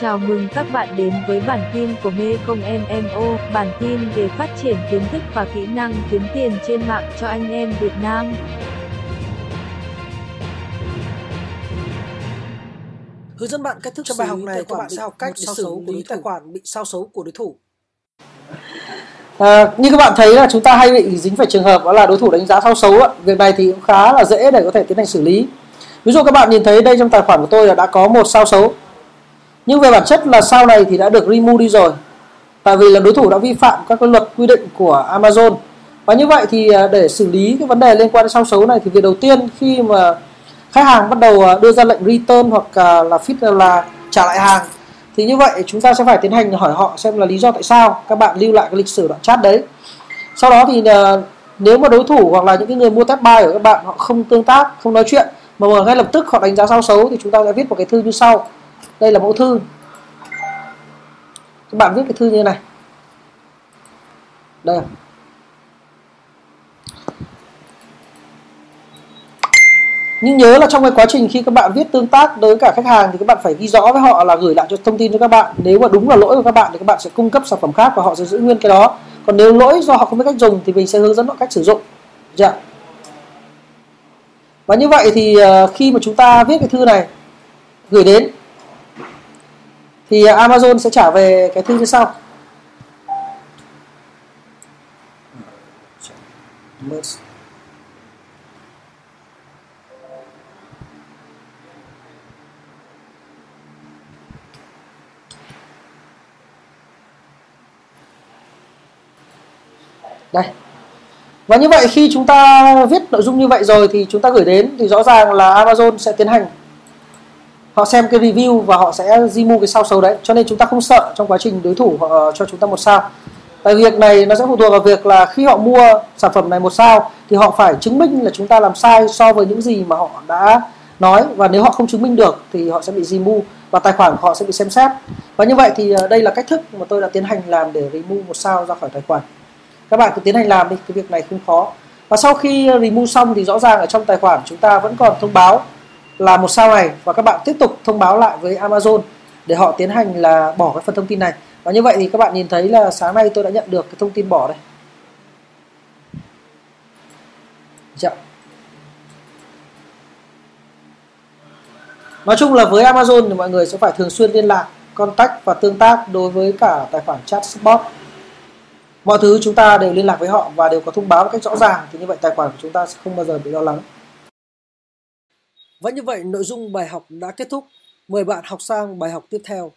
Chào mừng các bạn đến với bản tin của Mê Công MMO, bản tin về phát triển kiến thức và kỹ năng kiếm tiền trên mạng cho anh em Việt Nam. Hướng dẫn bạn cách thức trong bài học này các bạn sẽ học cách để xử lý tài khoản bị sao xấu của đối thủ. À, như các bạn thấy là chúng ta hay bị dính phải trường hợp đó là đối thủ đánh giá sao xấu ạ. Việc này thì cũng khá là dễ để có thể tiến hành xử lý. Ví dụ các bạn nhìn thấy đây trong tài khoản của tôi là đã có một sao xấu nhưng về bản chất là sau này thì đã được remove đi rồi. Tại vì là đối thủ đã vi phạm các cái luật quy định của Amazon. Và như vậy thì à, để xử lý cái vấn đề liên quan đến sao xấu này thì việc đầu tiên khi mà khách hàng bắt đầu à, đưa ra lệnh return hoặc à, là fit là trả lại hàng, thì như vậy chúng ta sẽ phải tiến hành hỏi họ xem là lý do tại sao các bạn lưu lại cái lịch sử đoạn chat đấy. Sau đó thì nếu mà đối thủ hoặc là những cái người mua test buy của các bạn họ không tương tác, không nói chuyện, mà ngay lập tức họ đánh giá sao xấu thì chúng ta sẽ viết một cái thư như sau đây là mẫu thư. Các bạn viết cái thư như thế này. Đây. Nhưng nhớ là trong cái quá trình khi các bạn viết tương tác với cả khách hàng thì các bạn phải ghi rõ với họ là gửi lại cho thông tin cho các bạn. Nếu mà đúng là lỗi của các bạn thì các bạn sẽ cung cấp sản phẩm khác và họ sẽ giữ nguyên cái đó. Còn nếu lỗi do họ không biết cách dùng thì mình sẽ hướng dẫn họ cách sử dụng. Dạ và như vậy thì ờ, khi mà chúng ta viết cái thư này, gửi đến thì à, Amazon sẽ trả về cái thư như sau. Đây. Và như vậy, khi chúng ta viết nội dung như vậy rồi thì chúng ta gửi đến, thì rõ ràng là Amazon sẽ tiến hành họ xem cái review và họ sẽ remove cái sao xấu đấy. Cho nên chúng ta không sợ trong quá trình đối thủ họ ờ, cho chúng ta một sao. Tại việc này nó sẽ phụ thuộc vào việc là khi họ mua sản phẩm này một sao thì họ phải chứng minh là chúng ta làm sai so với những gì mà họ đã nói. Và nếu họ không chứng minh được thì họ sẽ bị remove và tài khoản của họ sẽ bị xem xét. Và như vậy thì ờ, đây là cách thức mà tôi đã tiến hành làm để remove một sao ra khỏi tài khoản. Các bạn cứ tiến hành làm đi, cái việc này không khó. Và sau khi ờ, remove xong thì rõ ràng ở trong tài khoản chúng ta vẫn còn thông báo là một sao này và các bạn tiếp tục thông báo lại với Amazon để họ tiến hành là bỏ cái phần thông tin này và như vậy thì các bạn nhìn thấy là sáng nay tôi đã nhận được cái thông tin bỏ đây Chậm. Dạ. Nói chung là với Amazon thì mọi người sẽ phải thường xuyên liên lạc, contact và tương tác đối với cả tài khoản chat support. Mọi thứ chúng ta đều liên lạc với họ và đều có thông báo một cách rõ ràng thì như vậy tài khoản của chúng ta sẽ không bao giờ bị lo lắng. Và như vậy, nội dung bài học đã kết thúc. Mời bạn học sang bài học tiếp theo.